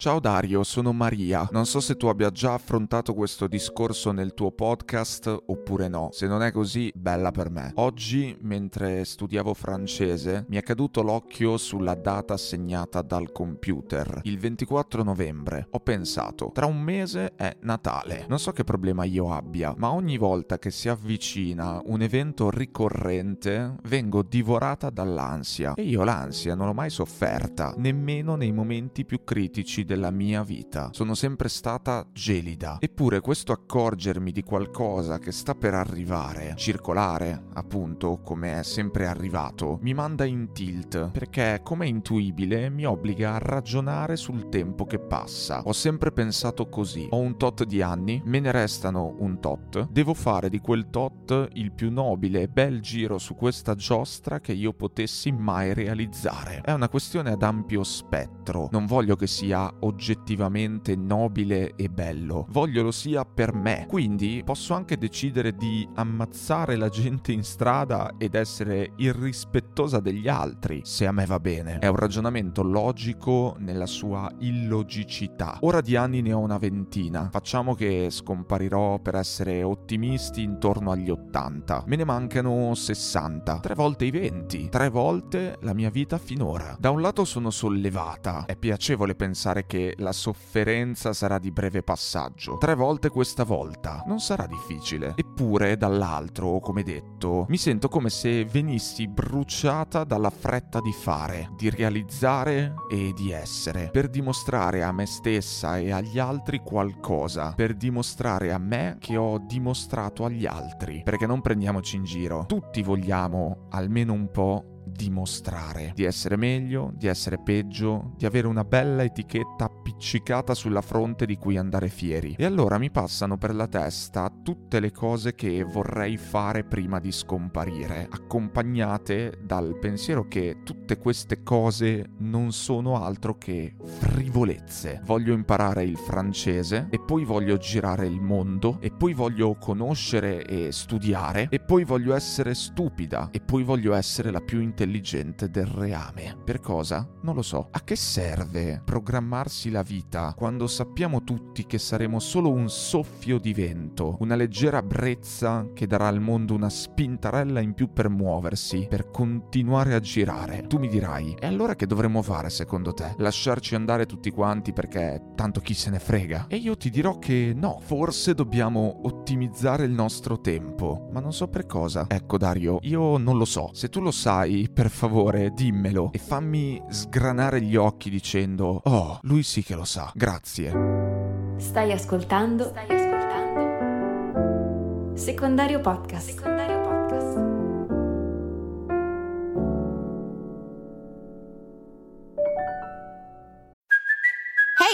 Ciao Dario, sono Maria. Non so se tu abbia già affrontato questo discorso nel tuo podcast oppure no. Se non è così, bella per me. Oggi, mentre studiavo francese, mi è caduto l'occhio sulla data segnata dal computer, il 24 novembre. Ho pensato, tra un mese è Natale. Non so che problema io abbia, ma ogni volta che si avvicina un evento ricorrente, vengo divorata dall'ansia. E io l'ansia non l'ho mai sofferta, nemmeno nei momenti più critici della mia vita. Sono sempre stata gelida. Eppure questo accorgermi di qualcosa che sta per arrivare, circolare, appunto, come è sempre arrivato, mi manda in tilt, perché come intuibile mi obbliga a ragionare sul tempo che passa. Ho sempre pensato così. Ho un tot di anni, me ne restano un tot, devo fare di quel tot il più nobile e bel giro su questa giostra che io potessi mai realizzare. È una questione ad ampio spettro. Non voglio che sia oggettivamente nobile e bello, voglio lo sia per me. Quindi posso anche decidere di ammazzare la gente in strada ed essere irrispettosa degli altri, se a me va bene. È un ragionamento logico nella sua illogicità. Ora di anni ne ho una ventina, facciamo che scomparirò per essere ottimisti intorno agli 80. Me ne mancano 60, tre volte i 20, tre volte la mia vita finora. Da un lato sono sollevata, è piacevole pensare che la sofferenza sarà di breve passaggio. Tre volte questa volta. Non sarà difficile. Eppure, dall'altro, come detto, mi sento come se venissi bruciata dalla fretta di fare, di realizzare e di essere, per dimostrare a me stessa e agli altri qualcosa, per dimostrare a me che ho dimostrato agli altri. Perché non prendiamoci in giro. Tutti vogliamo, almeno un po', dimostrare di essere meglio, di essere peggio, di avere una bella etichetta appiccicata sulla fronte di cui andare fieri. E allora mi passano per la testa tutte le cose che vorrei fare prima di scomparire, accompagnate dal pensiero che tutte queste cose non sono altro che frivolezze. Voglio imparare il francese e poi voglio girare il mondo e poi voglio conoscere e studiare e poi voglio essere stupida e poi voglio essere la più intelligente del reame. Per cosa? Non lo so. A che serve programmarsi la vita quando sappiamo tutti che saremo solo un soffio di vento, una leggera brezza che darà al mondo una spintarella in più per muoversi, per continuare a girare? Tu mi dirai, e allora che dovremmo fare secondo te? Lasciarci andare tutti quanti perché tanto chi se ne frega? E io ti dirò che no, forse dobbiamo ottimizzare il nostro tempo, ma non so per cosa. Ecco Dario, io non lo so. Se tu lo sai, per favore, dimmelo e fammi sgranare gli occhi dicendo "Oh, lui sì che lo sa". Grazie. Stai ascoltando? Stai ascoltando? Secondario podcast. Secondario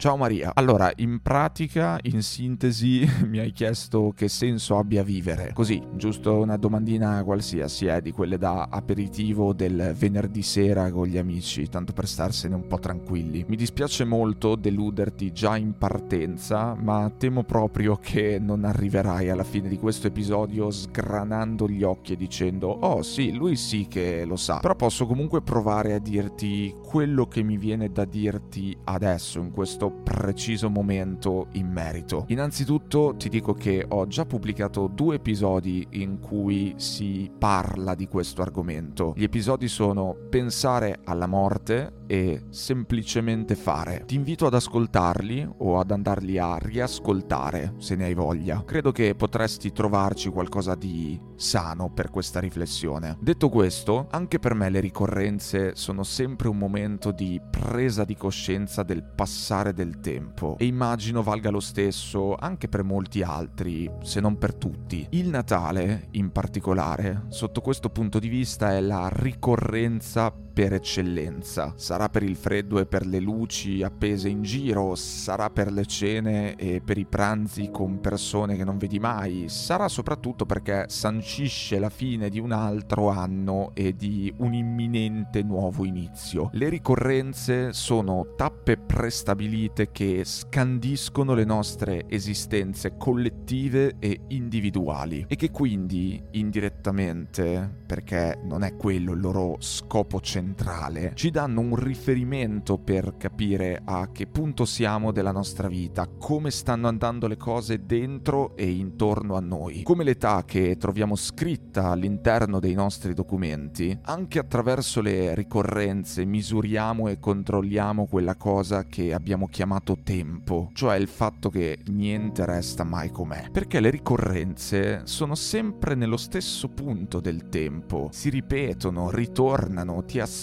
Ciao Maria, allora in pratica, in sintesi, mi hai chiesto che senso abbia vivere. Così, giusto una domandina qualsiasi, eh, di quelle da aperitivo del venerdì sera con gli amici, tanto per starsene un po' tranquilli. Mi dispiace molto deluderti già in partenza, ma temo proprio che non arriverai alla fine di questo episodio sgranando gli occhi e dicendo "Oh sì, lui sì che lo sa". Però posso comunque provare a dirti quello che mi viene da dirti adesso in questo preciso momento in merito. Innanzitutto ti dico che ho già pubblicato due episodi in cui si parla di questo argomento. Gli episodi sono Pensare alla morte e semplicemente fare. Ti invito ad ascoltarli o ad andarli a riascoltare se ne hai voglia. Credo che potresti trovarci qualcosa di sano per questa riflessione. Detto questo, anche per me le ricorrenze sono sempre un momento di presa di coscienza del passare del tempo e immagino valga lo stesso anche per molti altri, se non per tutti. Il Natale, in particolare, sotto questo punto di vista è la ricorrenza per eccellenza. Sarà per il freddo e per le luci appese in giro, sarà per le cene e per i pranzi con persone che non vedi mai, sarà soprattutto perché sancisce la fine di un altro anno e di un imminente nuovo inizio. Le ricorrenze sono tappe prestabilite che scandiscono le nostre esistenze collettive e individuali e che quindi indirettamente, perché non è quello il loro scopo centrale, centrale ci danno un riferimento per capire a che punto siamo della nostra vita, come stanno andando le cose dentro e intorno a noi, come l'età che troviamo scritta all'interno dei nostri documenti, anche attraverso le ricorrenze misuriamo e controlliamo quella cosa che abbiamo chiamato tempo, cioè il fatto che niente resta mai com'è, perché le ricorrenze sono sempre nello stesso punto del tempo, si ripetono, ritornano, ti aspettano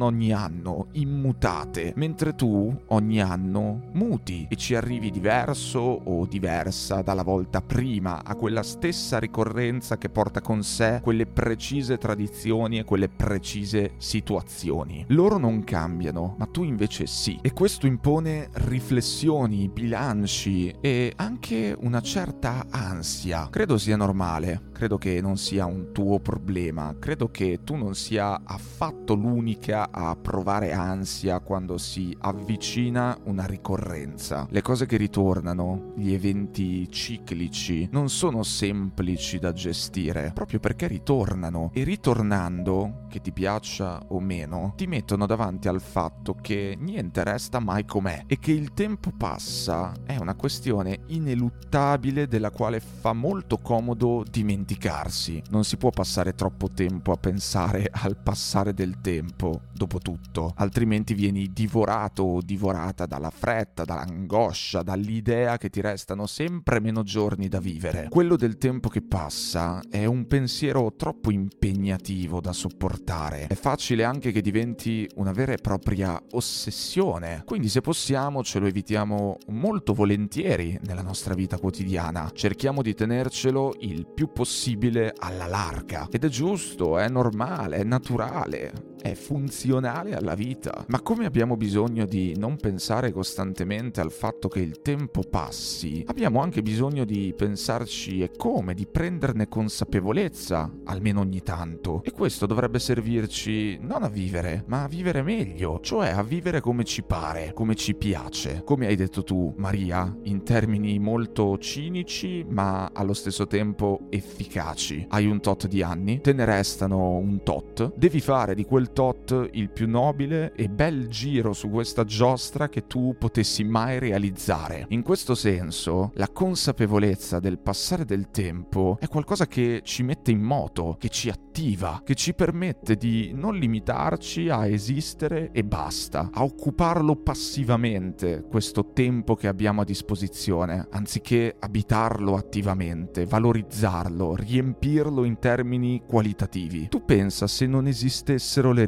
ogni anno, immutate, mentre tu ogni anno muti e ci arrivi diverso o diversa dalla volta prima a quella stessa ricorrenza che porta con sé quelle precise tradizioni e quelle precise situazioni. Loro non cambiano, ma tu invece sì. E questo impone riflessioni, bilanci e anche una certa ansia. Credo sia normale, credo che non sia un tuo problema, credo che tu non sia affatto l'unica a provare ansia quando si avvicina una ricorrenza. Le cose che ritornano, gli eventi ciclici, non sono semplici da gestire, proprio perché ritornano e ritornando, che ti piaccia o meno, ti mettono davanti al fatto che niente resta mai com'è e che il tempo passa è una questione ineluttabile della quale fa molto comodo dimenticarsi. Non si può passare troppo tempo a pensare al passare del tempo tempo, dopo tutto, altrimenti vieni divorato o divorata dalla fretta, dall'angoscia, dall'idea che ti restano sempre meno giorni da vivere. Quello del tempo che passa è un pensiero troppo impegnativo da sopportare. È facile anche che diventi una vera e propria ossessione. Quindi se possiamo ce lo evitiamo molto volentieri nella nostra vita quotidiana. Cerchiamo di tenercelo il più possibile alla larga. Ed è giusto, è normale, è naturale è funzionale alla vita. Ma come abbiamo bisogno di non pensare costantemente al fatto che il tempo passi, abbiamo anche bisogno di pensarci e come, di prenderne consapevolezza, almeno ogni tanto. E questo dovrebbe servirci non a vivere, ma a vivere meglio, cioè a vivere come ci pare, come ci piace. Come hai detto tu, Maria, in termini molto cinici, ma allo stesso tempo efficaci. Hai un tot di anni, te ne restano un tot, devi fare di quel tot più nobile e bel giro su questa giostra che tu potessi mai realizzare. In questo senso, la consapevolezza del passare del tempo è qualcosa che ci mette in moto, che ci attiva, che ci permette di non limitarci a esistere e basta, a occuparlo passivamente questo tempo che abbiamo a disposizione, anziché abitarlo attivamente, valorizzarlo, riempirlo in termini qualitativi. Tu pensa se non esistessero le le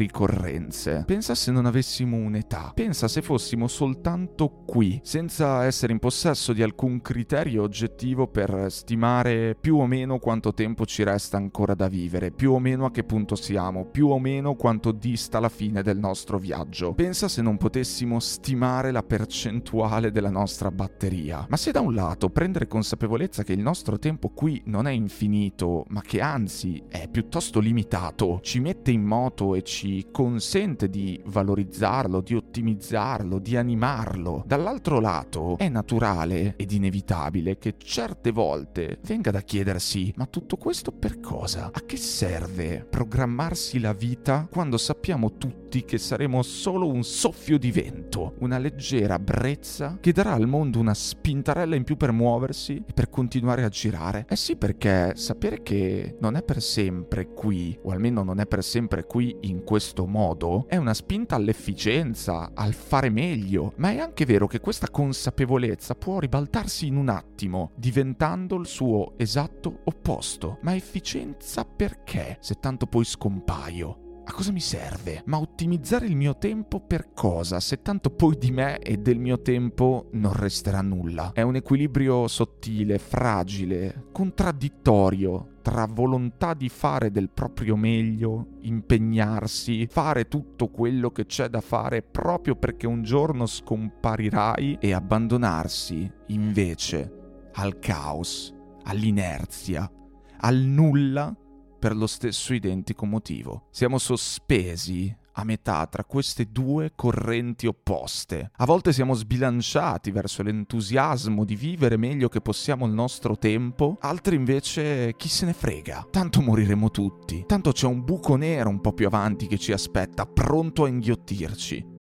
ricorrenze. Pensa se non avessimo un'età. Pensa se fossimo soltanto qui, senza essere in possesso di alcun criterio oggettivo per stimare più o meno quanto tempo ci resta ancora da vivere, più o meno a che punto siamo, più o meno quanto dista la fine del nostro viaggio. Pensa se non potessimo stimare la percentuale della nostra batteria. Ma se da un lato prendere consapevolezza che il nostro tempo qui non è infinito, ma che anzi è piuttosto limitato, ci mette in moto e ci ci consente di valorizzarlo, di ottimizzarlo, di animarlo. Dall'altro lato è naturale ed inevitabile che certe volte venga da chiedersi ma tutto questo per cosa? A che serve programmarsi la vita quando sappiamo tutti che saremo solo un soffio di vento, una leggera brezza che darà al mondo una spintarella in più per muoversi e per continuare a girare? Eh sì perché sapere che non è per sempre qui, o almeno non è per sempre qui in questo modo, modo è una spinta all'efficienza, al fare meglio, ma è anche vero che questa consapevolezza può ribaltarsi in un attimo, diventando il suo esatto opposto. Ma efficienza perché? Se tanto poi scompaio. A cosa mi serve? Ma ottimizzare il mio tempo per cosa? Se tanto poi di me e del mio tempo non resterà nulla. È un equilibrio sottile, fragile, contraddittorio tra volontà di fare del proprio meglio, impegnarsi, fare tutto quello che c'è da fare proprio perché un giorno scomparirai e abbandonarsi invece al caos, all'inerzia, al nulla per lo stesso identico motivo. Siamo sospesi a metà tra queste due correnti opposte. A volte siamo sbilanciati verso l'entusiasmo di vivere meglio che possiamo il nostro tempo, altri invece chi se ne frega. Tanto moriremo tutti, tanto c'è un buco nero un po' più avanti che ci aspetta, pronto a inghiottirci.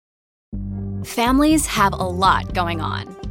Families have a lot going on.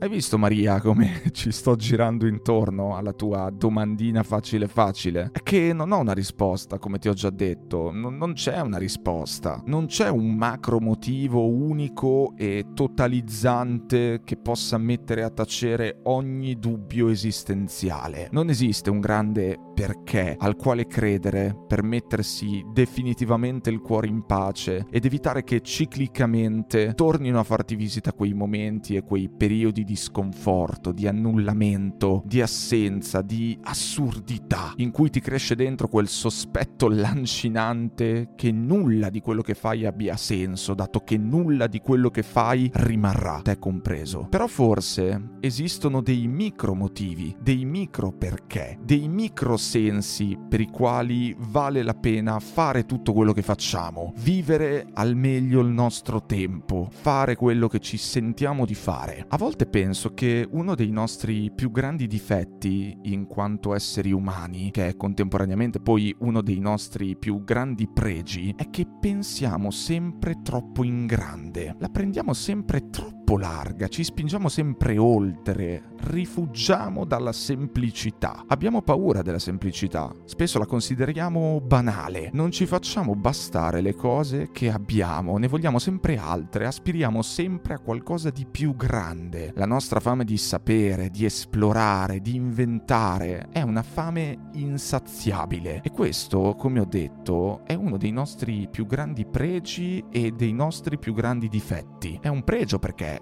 Hai visto Maria come ci sto girando intorno alla tua domandina facile facile? È che non ho una risposta, come ti ho già detto, non, non c'è una risposta, non c'è un macro motivo unico e totalizzante che possa mettere a tacere ogni dubbio esistenziale. Non esiste un grande perché al quale credere per mettersi definitivamente il cuore in pace ed evitare che ciclicamente tornino a farti visita quei momenti e quei periodi di sconforto, di annullamento, di assenza, di assurdità, in cui ti cresce dentro quel sospetto lancinante che nulla di quello che fai abbia senso, dato che nulla di quello che fai rimarrà, te compreso. Però forse esistono dei micro motivi, dei micro perché, dei micro sensi per i quali vale la pena fare tutto quello che facciamo, vivere al meglio il nostro tempo, fare quello che ci sentiamo di fare. A volte penso che uno dei nostri più grandi difetti in quanto esseri umani, che è contemporaneamente poi uno dei nostri più grandi pregi, è che pensiamo sempre troppo in grande, la prendiamo sempre troppo larga, ci spingiamo sempre oltre, rifuggiamo dalla semplicità. Abbiamo paura della semplicità, spesso la consideriamo banale, non ci facciamo bastare le cose che abbiamo, ne vogliamo sempre altre, aspiriamo sempre a qualcosa di più grande. La nostra fame di sapere, di esplorare, di inventare è una fame insaziabile e questo, come ho detto, è uno dei nostri più grandi pregi e dei nostri più grandi difetti. È un pregio perché,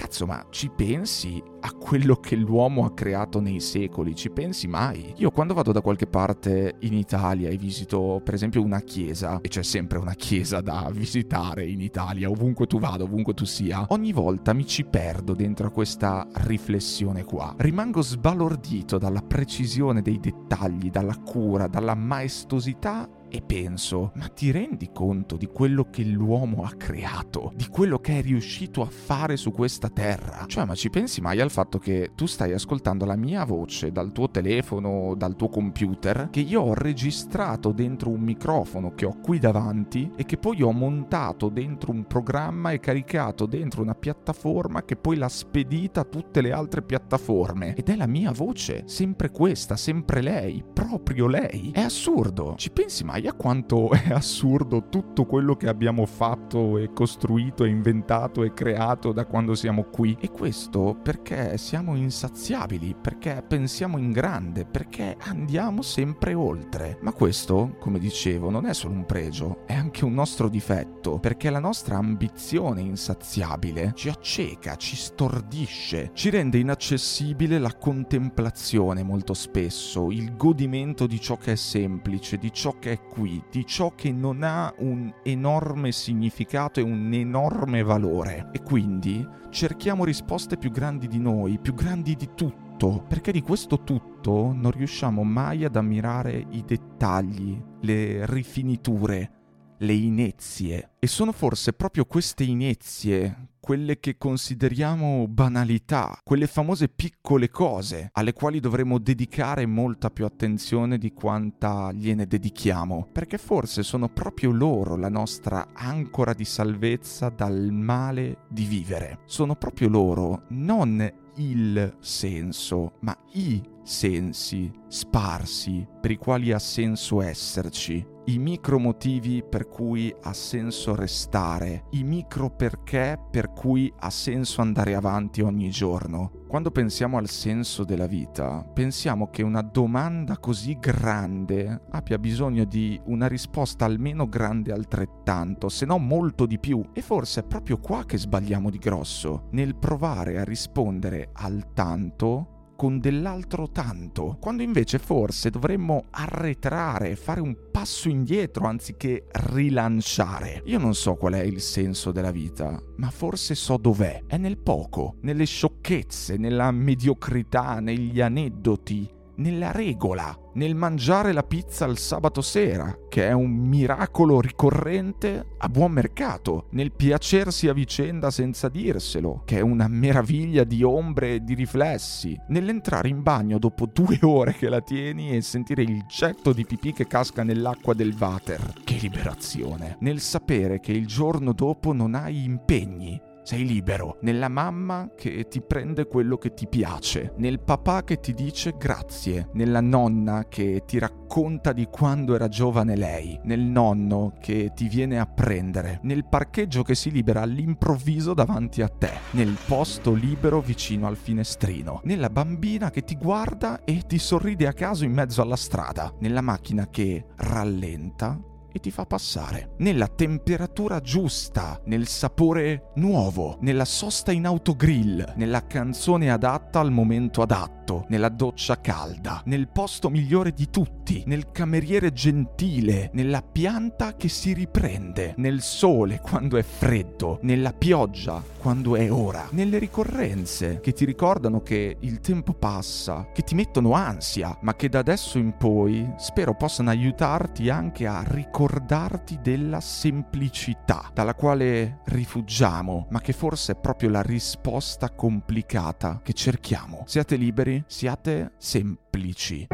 cazzo, ma ci pensi a quello che l'uomo ha creato nei secoli? Ci pensi mai? Io quando vado da qualche parte in Italia e visito, per esempio, una chiesa, e c'è sempre una chiesa da visitare in Italia, ovunque tu vada, ovunque tu sia, ogni volta mi ci perdo dentro a questa riflessione qua. Rimango sbalordito dalla precisione dei dettagli, dalla cura, dalla maestosità e penso, ma ti rendi conto di quello che l'uomo ha creato, di quello che è riuscito a fare su questa terra? Cioè, ma ci pensi mai al fatto che tu stai ascoltando la mia voce dal tuo telefono, dal tuo computer, che io ho registrato dentro un microfono che ho qui davanti e che poi ho montato dentro un programma e caricato dentro una piattaforma che poi l'ha spedita a tutte le altre piattaforme. Ed è la mia voce, sempre questa, sempre lei, proprio lei. È assurdo. Ci pensi mai? a quanto è assurdo tutto quello che abbiamo fatto e costruito e inventato e creato da quando siamo qui? E questo perché siamo insaziabili, perché pensiamo in grande, perché andiamo sempre oltre. Ma questo, come dicevo, non è solo un pregio, è anche un nostro difetto, perché la nostra ambizione insaziabile ci acceca, ci stordisce, ci rende inaccessibile la contemplazione molto spesso, il godimento di ciò che è semplice, di ciò che è qui, di ciò che non ha un enorme significato e un enorme valore. E quindi cerchiamo risposte più grandi di noi, più grandi di tutto, perché di questo tutto non riusciamo mai ad ammirare i dettagli, le rifiniture, le inezie. E sono forse proprio queste inezie quelle che consideriamo banalità, quelle famose piccole cose alle quali dovremmo dedicare molta più attenzione di quanta gliene dedichiamo, perché forse sono proprio loro la nostra ancora di salvezza dal male di vivere. Sono proprio loro, non il senso, ma i sensi sparsi per i quali ha senso esserci, i micro motivi per cui ha senso restare, i micro perché per cui ha senso andare avanti ogni giorno. Quando pensiamo al senso della vita, pensiamo che una domanda così grande abbia bisogno di una risposta almeno grande altrettanto, se no molto di più. E forse è proprio qua che sbagliamo di grosso, nel provare a rispondere al tanto con dell'altro tanto, quando invece forse dovremmo arretrare, fare un passo indietro anziché rilanciare. Io non so qual è il senso della vita, ma forse so dov'è. È nel poco, nelle sciocchezze, nella mediocrità, negli aneddoti, nella regola, nel mangiare la pizza il sabato sera, che è un miracolo ricorrente a buon mercato, nel piacersi a vicenda senza dirselo, che è una meraviglia di ombre e di riflessi, nell'entrare in bagno dopo due ore che la tieni e sentire il getto di pipì che casca nell'acqua del water. Che liberazione! Nel sapere che il giorno dopo non hai impegni, sei libero, nella mamma che ti prende quello che ti piace, nel papà che ti dice grazie, nella nonna che ti racconta di quando era giovane lei, nel nonno che ti viene a prendere, nel parcheggio che si libera all'improvviso davanti a te, nel posto libero vicino al finestrino, nella bambina che ti guarda e ti sorride a caso in mezzo alla strada, nella macchina che rallenta e ti fa passare. Nella temperatura giusta, nel sapore nuovo, nella sosta in autogrill, nella canzone adatta al momento adatto, nella doccia calda, nel posto migliore di tutti, nel cameriere gentile, nella pianta che si riprende, nel sole quando è freddo, nella pioggia quando è ora, nelle ricorrenze che ti ricordano che il tempo passa, che ti mettono ansia, ma che da adesso in poi spero possano aiutarti anche a ricordarti della semplicità dalla quale rifuggiamo, ma che forse è proprio la risposta complicata che cerchiamo. Siate liberi, siate semplici.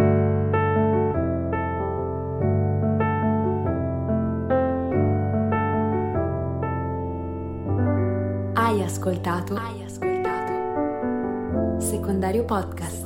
Hai ascoltato? Hai ascoltato? Secondario Podcast.